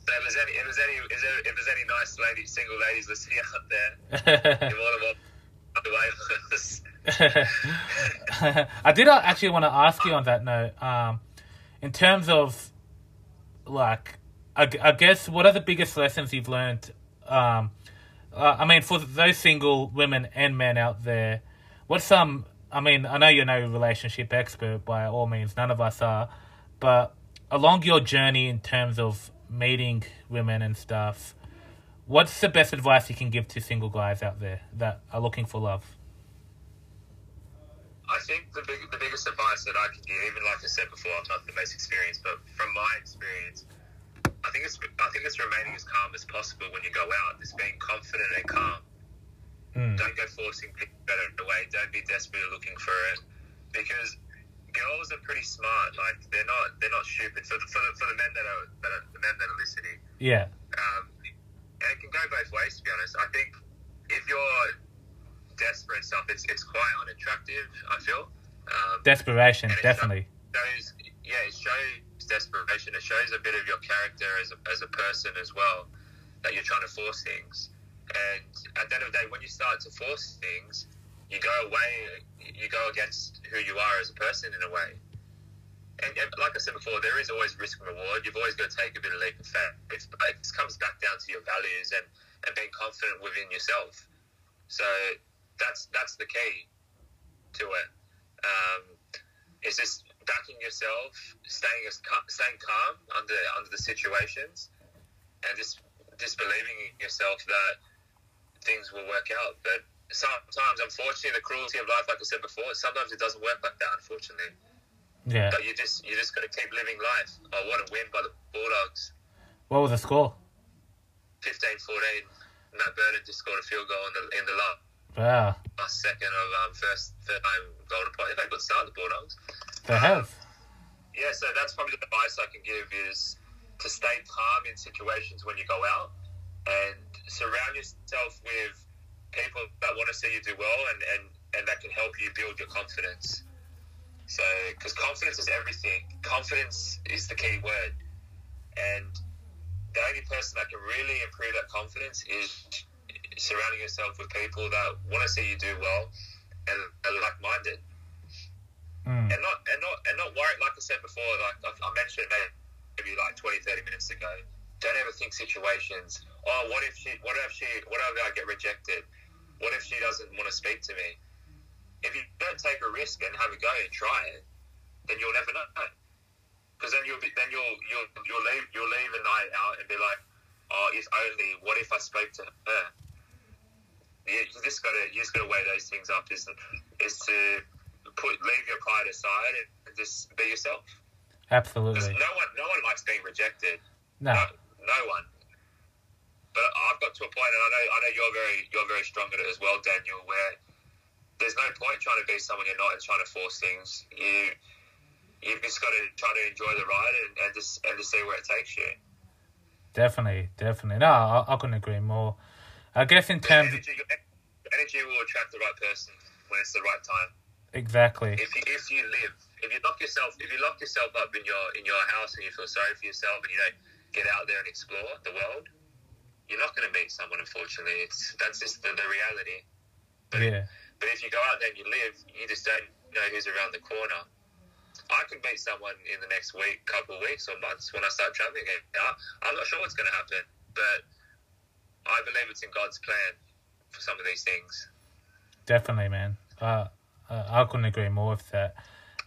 So if there's any if there's any if, there, if there's any nice ladies, single ladies listening out there, you're than welcome. (laughs) I did actually want to ask you on that note. Um, in terms of like, I, I guess what are the biggest lessons you've learned? Um, uh, I mean, for those single women and men out there, what's some? I mean, I know you're no relationship expert by all means. None of us are, but along your journey in terms of meeting women and stuff, what's the best advice you can give to single guys out there that are looking for love? I think the big, the biggest advice that I can give, even like I said before, I'm not the most experienced, but from my experience, I think it's I think it's remaining as calm as possible when you go out. It's being confident and calm. Mm. Don't go forcing people better away. Don't be desperately looking for it, because girls are pretty smart. Like they're not they're not stupid. For the for the, for the men that are, that are the men that are listening. Yeah. Um, and it can go both ways. To be honest, I think if you're desperate and stuff, it's it's quite unattractive. I feel. Um, Desperation, definitely. Shows, yeah, it shows desperation. It shows a bit of your character as a, as a person as well that you're trying to force things. And at the end of the day, when you start to force things, you go away, you go against who you are as a person in a way. And, and like I said before, there is always risk and reward. You've always got to take a bit of leap of faith. But it comes back down to your values and, and being confident within yourself. So that's that's the key to it. Um, is just backing yourself, staying as staying calm under under the situations, and just just believing in yourself that things will work out. But sometimes, unfortunately, the cruelty of life, like I said before, sometimes it doesn't work like that. Unfortunately. Yeah. But you just you just got to keep living life. Oh, what a win by the Bulldogs! What was the score? 15-14. Matt Burton just scored a field goal in the in the last. Wow. Last second of um, first third time golden point. They've got start the Bulldogs. They have. Yeah, so that's probably the advice I can give is to stay calm in situations when you go out and surround yourself with people that want to see you do well and, and, and that can help you build your confidence. So, because confidence is everything. Confidence is the key word. And the only person that can really improve that confidence is surrounding yourself with people that want to see you do well and are like-minded. Mm. And not and not and not worried. Like I said before, like I mentioned maybe like 20, 30 minutes ago. Don't ever think situations. Oh, what if she? What if she? What if I get rejected? What if she doesn't want to speak to me? If you don't take a risk and have a go and try it, then you'll never know. Because then you'll be, then you'll you'll you'll leave you'll leave a night out and be like, oh, if only. What if I spoke to her? You, you just gotta you just gotta weigh those things up. Is is to put leave your pride aside and, and just be yourself. Absolutely. No one no one likes being rejected. No. no. No one. But I've got to a point, and I know I know you're very you're very strong at it as well, Daniel. Where there's no point trying to be someone you're not and trying to force things. You you've just got to try to enjoy the ride and, and just and just see where it takes you. Definitely, definitely. No, I, I couldn't agree more. I guess in terms, energy, energy will attract the right person when it's the right time. Exactly. If you, if you live, if you lock yourself, if you lock yourself up in your in your house and you feel sorry for yourself and you don't get out there and explore the world, you're not going to meet someone. Unfortunately, it's that's just the, the reality. But, yeah. But if you go out there and you live, you just don't know who's around the corner. I could meet someone in the next week, couple of weeks or months when I start traveling. I'm not sure what's going to happen, but I believe it's in God's plan for some of these things. Definitely, man. Uh, I couldn't agree more with that.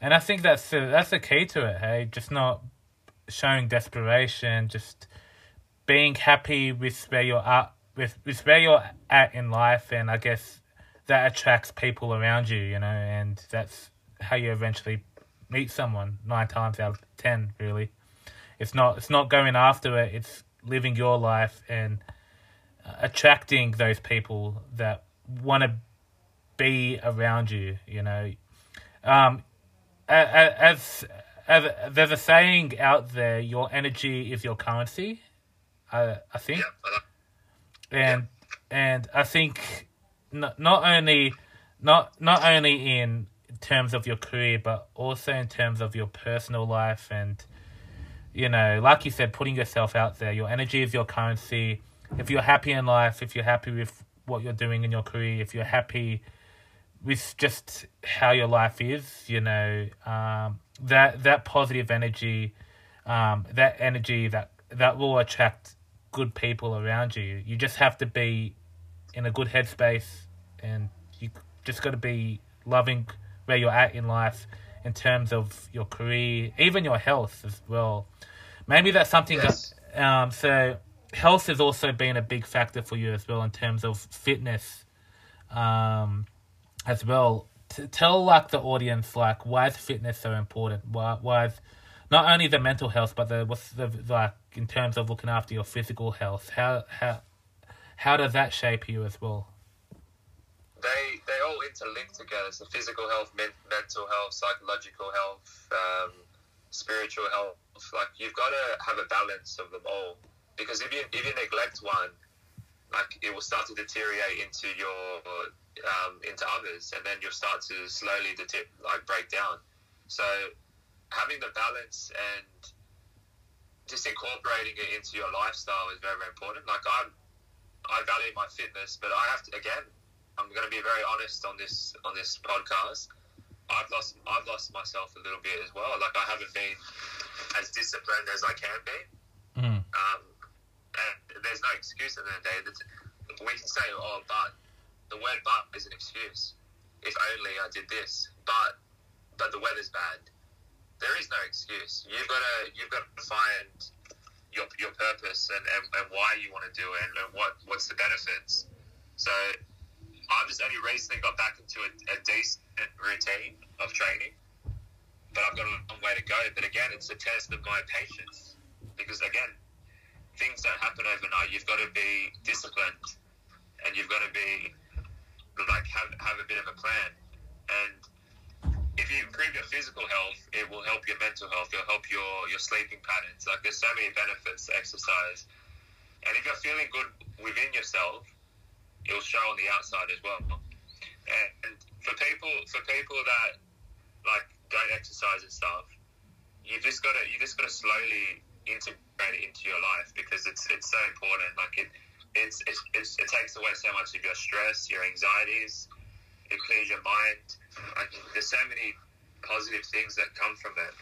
And I think that's the, that's the key to it. Hey, just not showing desperation, just being happy with where you're at, with, with where you're at in life, and I guess that attracts people around you, you know, and that's how you eventually meet someone. Nine times out of ten, really, it's not it's not going after it. It's living your life and attracting those people that want to be around you. You know, um, as, as there's a saying out there, your energy is your currency. I I think, and and I think not not only not not only in terms of your career, but also in terms of your personal life and you know, like you said, putting yourself out there. Your energy is your currency. If you're happy in life, if you're happy with what you're doing in your career, if you're happy with just how your life is, you know, um, that that positive energy, um, that energy that that will attract good people around you. You just have to be in a good headspace, and you just got to be loving where you're at in life in terms of your career, even your health as well. Maybe that's something Yes. that um, so health has also been a big factor for you as well in terms of fitness um, as well. T- tell like the audience like why is fitness so important? Why why is not only the mental health but the what's the like in terms of looking after your physical health? How how how does that shape you as well? they they all interlink together. So physical health, men- mental health, psychological health, um, spiritual health. Like you've got to have a balance of them all. Because if you if you neglect one, like it will start to deteriorate into your um, into others, and then you'll start to slowly deter- like break down. So having the balance and just incorporating it into your lifestyle is very very important. Like I'm I value my fitness, but I have to again I'm going to be very honest on this on this podcast. I've lost I've lost myself a little bit as well. Like I haven't been as disciplined as I can be. Mm. Um, there's no excuse at the end of the day. We can say, "Oh, but the word "but" is an excuse." If only I did this, but but the weather's bad. There is no excuse. You've got to you've got to find your your purpose and, and, and why you want to do it and, and what what's the benefits. So I've just only recently got back into a, a decent routine of training, but I've got a long way to go. But again, it's a test of my patience because again, things don't happen overnight. You've got to be disciplined, and you've got to be like have have a bit of a plan. And if you improve your physical health, it will help your mental health. It'll help your your sleeping patterns. Like there's so many benefits to exercise. And if you're feeling good within yourself, it'll show on the outside as well. And, and for people for people that like don't exercise and stuff, you just gotta you just gotta slowly integrate it into your life because it's it's so important. Like it it's, it's, it's it takes away so much of your stress, your anxieties. It clears your mind. Like there's so many positive things that come from it.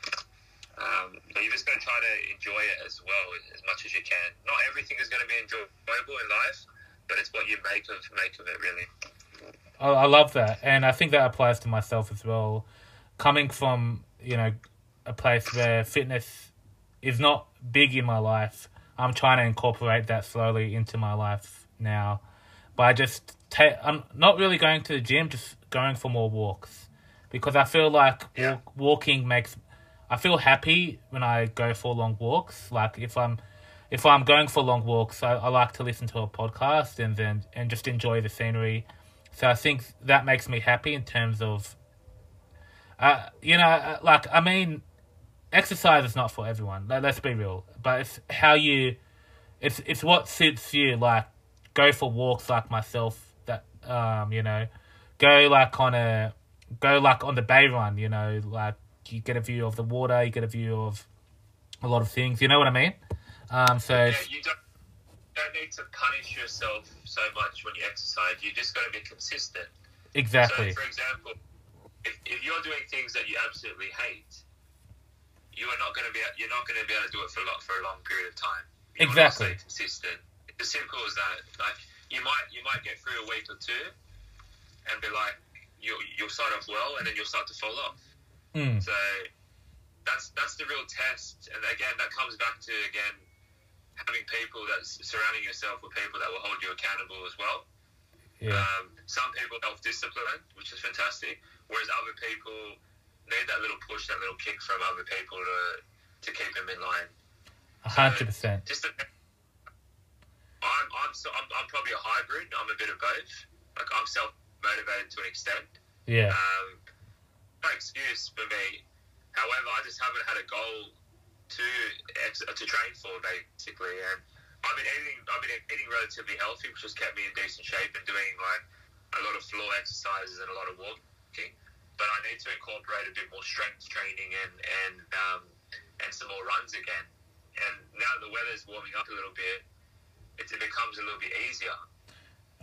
Um, but you just got to try to enjoy it as well as much as you can. Not everything is going to be enjoyable in life, but it's what you make of make of it really. I, I love that, and I think that applies to myself as well. Coming from you know a place where fitness is not big in my life, I'm trying to incorporate that slowly into my life now. By just ta- I'm not really going to the gym, just going for more walks, because I feel like Yeah. walk, walking makes. I feel happy when I go for long walks. Like if I'm if I'm going for long walks, I, I like to listen to a podcast and then and just enjoy the scenery. So I think that makes me happy in terms of, uh, you know, uh, like I mean, exercise is not for everyone. Let, let's be real, but it's how you, it's it's what suits you. Like go for walks like myself. That um, you know, go like on a go like on the bay run. You know, like you get a view of the water, you get a view of a lot of things. You know what I mean? Um, so Yeah, you don't don't need to punish yourself so much when you exercise. You just got to be consistent. exactly, So, for example, if, if you're doing things that you absolutely hate, you are not going to be you're not going to be able to do it for a lot for a long period of time. You Exactly. stay consistent. It's as simple as that. Like you might you might get through a week or two, and be like you you'll start off well, and then you'll start to fall off. mm, So that's that's the real test. And again, that comes back to again having people that's surrounding yourself with people that will hold you accountable as well. yeah, Um, some people self discipline, which is fantastic, whereas other people need that little push, that little kick from other people to to keep them in line. a hundred percent. Just a, I'm I'm, so, I'm I'm probably a hybrid. I'm a bit of both. Like I'm self motivated to an extent. Yeah, Um, no excuse for me. However, I just haven't had a goal to to train for basically, and I've been eating I've been eating relatively healthy, which has kept me in decent shape and doing like a lot of floor exercises and a lot of walking. But I need to incorporate a bit more strength training and and um, and some more runs again. And now the weather's warming up a little bit, it, it becomes a little bit easier.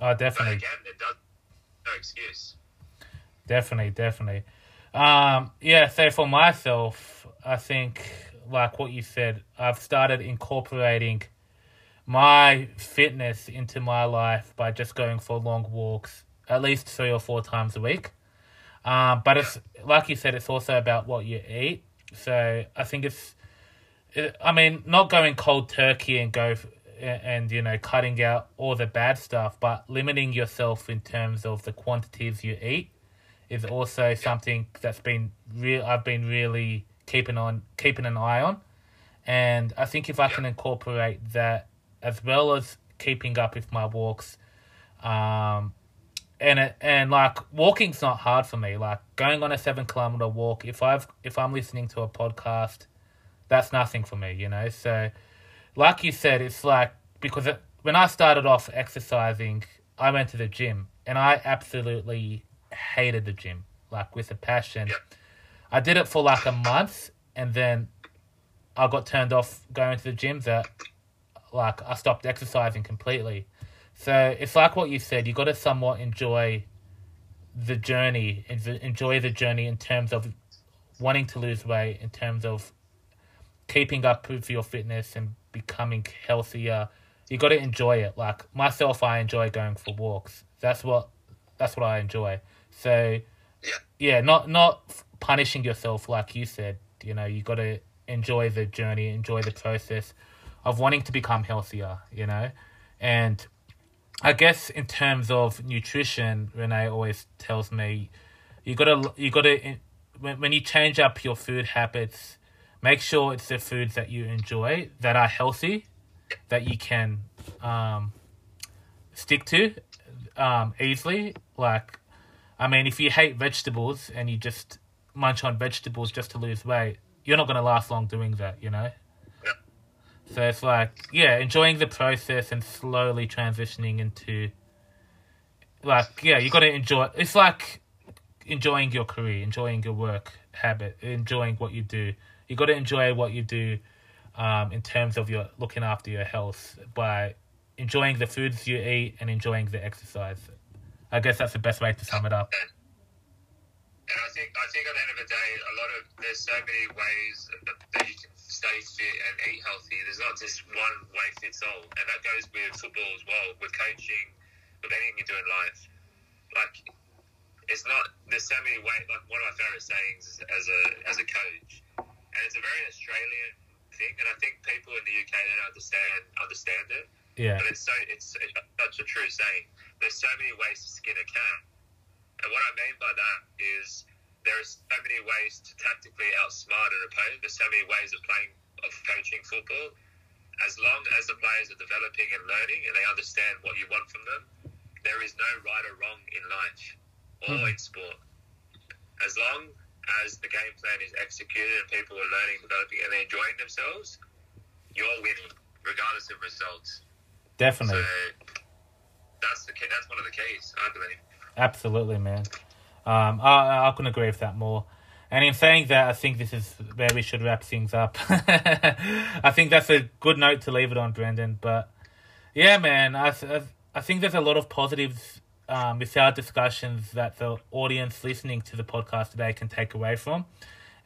oh But definitely. again, it does no excuse. Definitely, definitely. Um, yeah, so for myself, I think like what you said, I've started incorporating my fitness into my life by just going for long walks at least three or four times a week. Um, but it's like you said, it's also about what you eat. So I think it's, it, I mean, not going cold turkey and go f- and you know cutting out all the bad stuff, but limiting yourself in terms of the quantities you eat is also something that's been real. I've been really keeping on keeping an eye on, and I think if I can incorporate that as well as keeping up with my walks, um, and it, and like walking's not hard for me. Like going on a seven kilometer walk, if I've if I'm listening to a podcast, that's nothing for me, you know. So, like you said, it's like because it, when I started off exercising, I went to the gym and I absolutely hated the gym, like with a passion. Yep. I did it for like a month and then I got turned off going to the gym that like I stopped exercising completely. So it's like what you said, you got to somewhat enjoy the journey, enjoy the journey in terms of wanting to lose weight, in terms of keeping up with your fitness and becoming healthier. You got to enjoy it. Like myself, I enjoy going for walks. That's what that's what I enjoy. So Yeah. yeah, not not punishing yourself like you said. You know, you got to enjoy the journey, enjoy the process of wanting to become healthier. You know, and I guess in terms of nutrition, Renee always tells me you gotta you gotta when when you change up your food habits, make sure it's the foods that you enjoy that are healthy, that you can um, stick to um, easily. Like, I mean, if you hate vegetables and you just munch on vegetables just to lose weight, you're not gonna last long doing that. You know. So it's like, yeah, enjoying the process and slowly transitioning into, like, yeah, you got to enjoy. It's like enjoying your career, enjoying your work habit, enjoying what you do. You got to enjoy what you do, um, in terms of your looking after your health by enjoying the foods you eat and enjoying the exercise. I guess that's the best way to sum it up. And I think I think at the end of the day, a lot of there's so many ways that, that you can stay fit and eat healthy. There's not just one way fits all, and that goes with football as well, with coaching, with anything you do in life. Like it's not there's so many ways. Like one of my favorite sayings is, as a as a coach, and it's a very Australian thing, and I think people in the UK don't understand understand it. Yeah, But it's so it's, it's such a true saying. There's so many ways to skin a cat, and what I mean by that is there are so many ways to tactically outsmart an opponent. There's so many ways of playing of coaching football. As long as the players are developing and learning, and they understand what you want from them, there is no right or wrong in life or Mhm. in sport. As long as the game plan is executed and people are learning, developing, and they're enjoying themselves, you're winning, regardless of results. definitely. So that's the key. That's one of the keys, I believe. Absolutely, man. Um, I I couldn't agree with that more. And in saying that, I think this is where we should wrap things up. (laughs) I think that's a good note to leave it on, Brendan. But yeah, man, I I, I think there's a lot of positives um, with our discussions that the audience listening to the podcast today can take away from.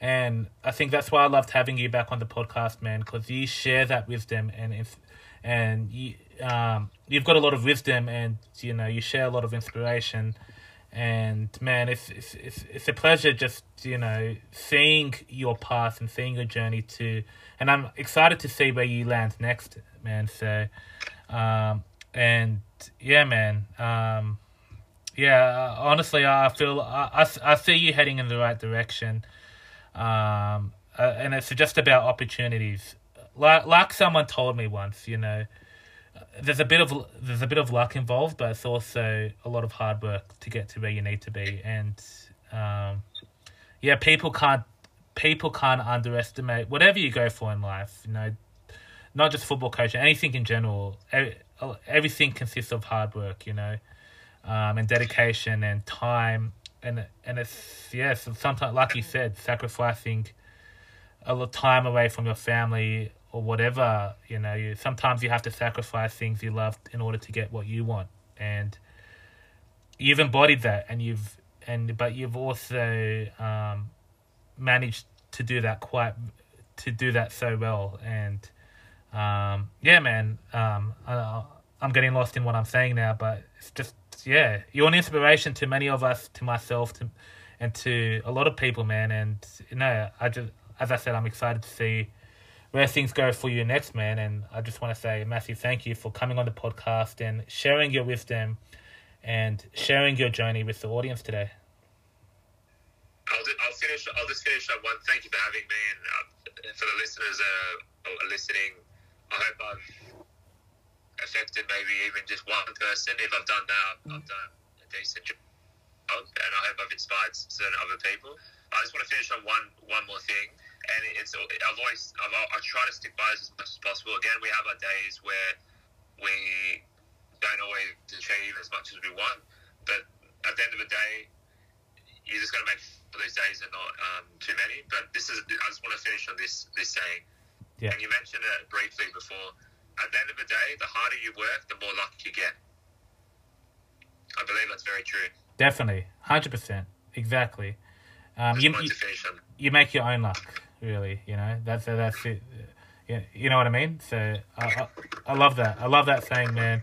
And I think that's why I loved having you back on the podcast, man, because you share that wisdom and if and you um you've got a lot of wisdom and you know you share a lot of inspiration and man it's it's it's, it's a pleasure just you know seeing your path and seeing your journey to and i'm excited to see where you land next man. So um and yeah man um yeah honestly i feel i i, I see you heading in the right direction. Um uh, and it's just about opportunities. Like like someone told me once you know there's a bit of there's a bit of luck involved, but it's also a lot of hard work to get to where you need to be. And um, yeah, people can't people can't underestimate whatever you go for in life. You know, not just football coaching, anything in general. Every, everything consists of hard work. You know, um, and dedication and time. And and it's yeah, sometimes like you said, sacrificing a lot of time away from your family or whatever you know you sometimes you have to sacrifice things you love in order to get what you want. And you've embodied that and you've and but you've also um, managed to do that quite to do that so well. And um, yeah man um, I, i'm getting lost in what i'm saying now but it's just yeah you're an inspiration to many of us to myself to and to a lot of people man. And you know i just as i said i'm excited to see where things go for you next man and i just want to say a massive thank you for coming on the podcast and sharing your wisdom and sharing your journey with the audience today I'll, do, I'll finish. I'll just finish up one. Thank you for having me, and uh, for the listeners uh, are listening, I hope I've affected maybe even just one person. If I've done that, I've done a decent job, and I hope I've inspired certain other people. I just want to finish on one one more thing, and it's I've always I've, I try to stick by this as much as possible. Again, we have our days where we don't always achieve as much as we want, but at the end of the day, you just got to make those days are not um, too many. But this is I just want to finish on this this saying. Yeah. And you mentioned it briefly before. At the end of the day, the harder you work, the more luck you get. I believe that's very true. Definitely, hundred percent, exactly. Um, you, you, you make your own luck, really. You know that's that's it. You, know what I mean? So I, I, I love that. I love that saying, man.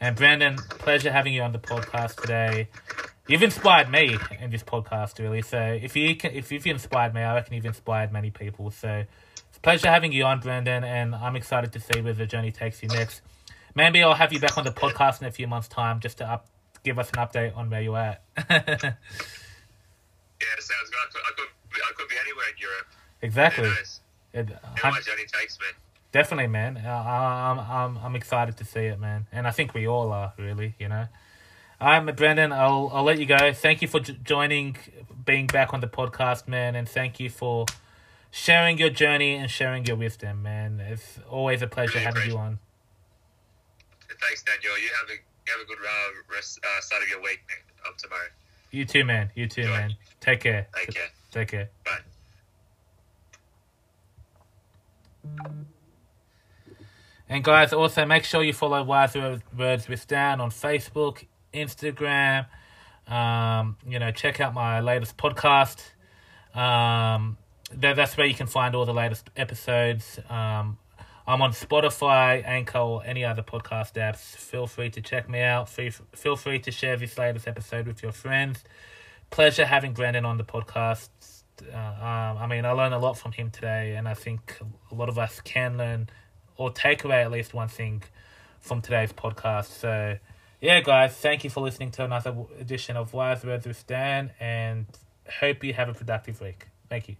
And Brendan, pleasure having you on the podcast today. You've inspired me in this podcast, really. So if you can, if you've inspired me, I reckon you've inspired many people. So it's a pleasure having you on, Brendan, and I'm excited to see where the journey takes you next. Maybe I'll have you back on the podcast in a few months' time just to up, give us an update on where you're at. (laughs) yeah, sounds good. I could, I could, I could be anywhere in Europe. Exactly. It, How my journey takes me. Definitely, man. I'm, I'm, I'm excited to see it, man. And I think we all are, really, you know. I'm Brendan. I'll I'll let you go. Thank you for joining, being back on the podcast, man, and thank you for sharing your journey and sharing your wisdom, man. It's always a pleasure really having you on. Thanks, Daniel. You have a have a good uh, rest, uh, start of your week man, up tomorrow. You too, man. You too, Enjoy. man. Take care. Take care. Take care. Bye. And guys, also make sure you follow Wise Words with Dan on Facebook, Instagram. Um, you know, check out my latest podcast. Um, that, that's where you can find all the latest episodes. Um, I'm on Spotify, Anchor, or any other podcast apps. Feel free to check me out. Feel, feel free to share this latest episode with your friends. Pleasure having Brendan on the podcast. Uh, um, I mean, I learned a lot from him today, and I think a lot of us can learn or take away at least one thing from today's podcast. So, yeah, guys, thank you for listening to another edition of Wise Words with Dan, and hope you have a productive week. Thank you.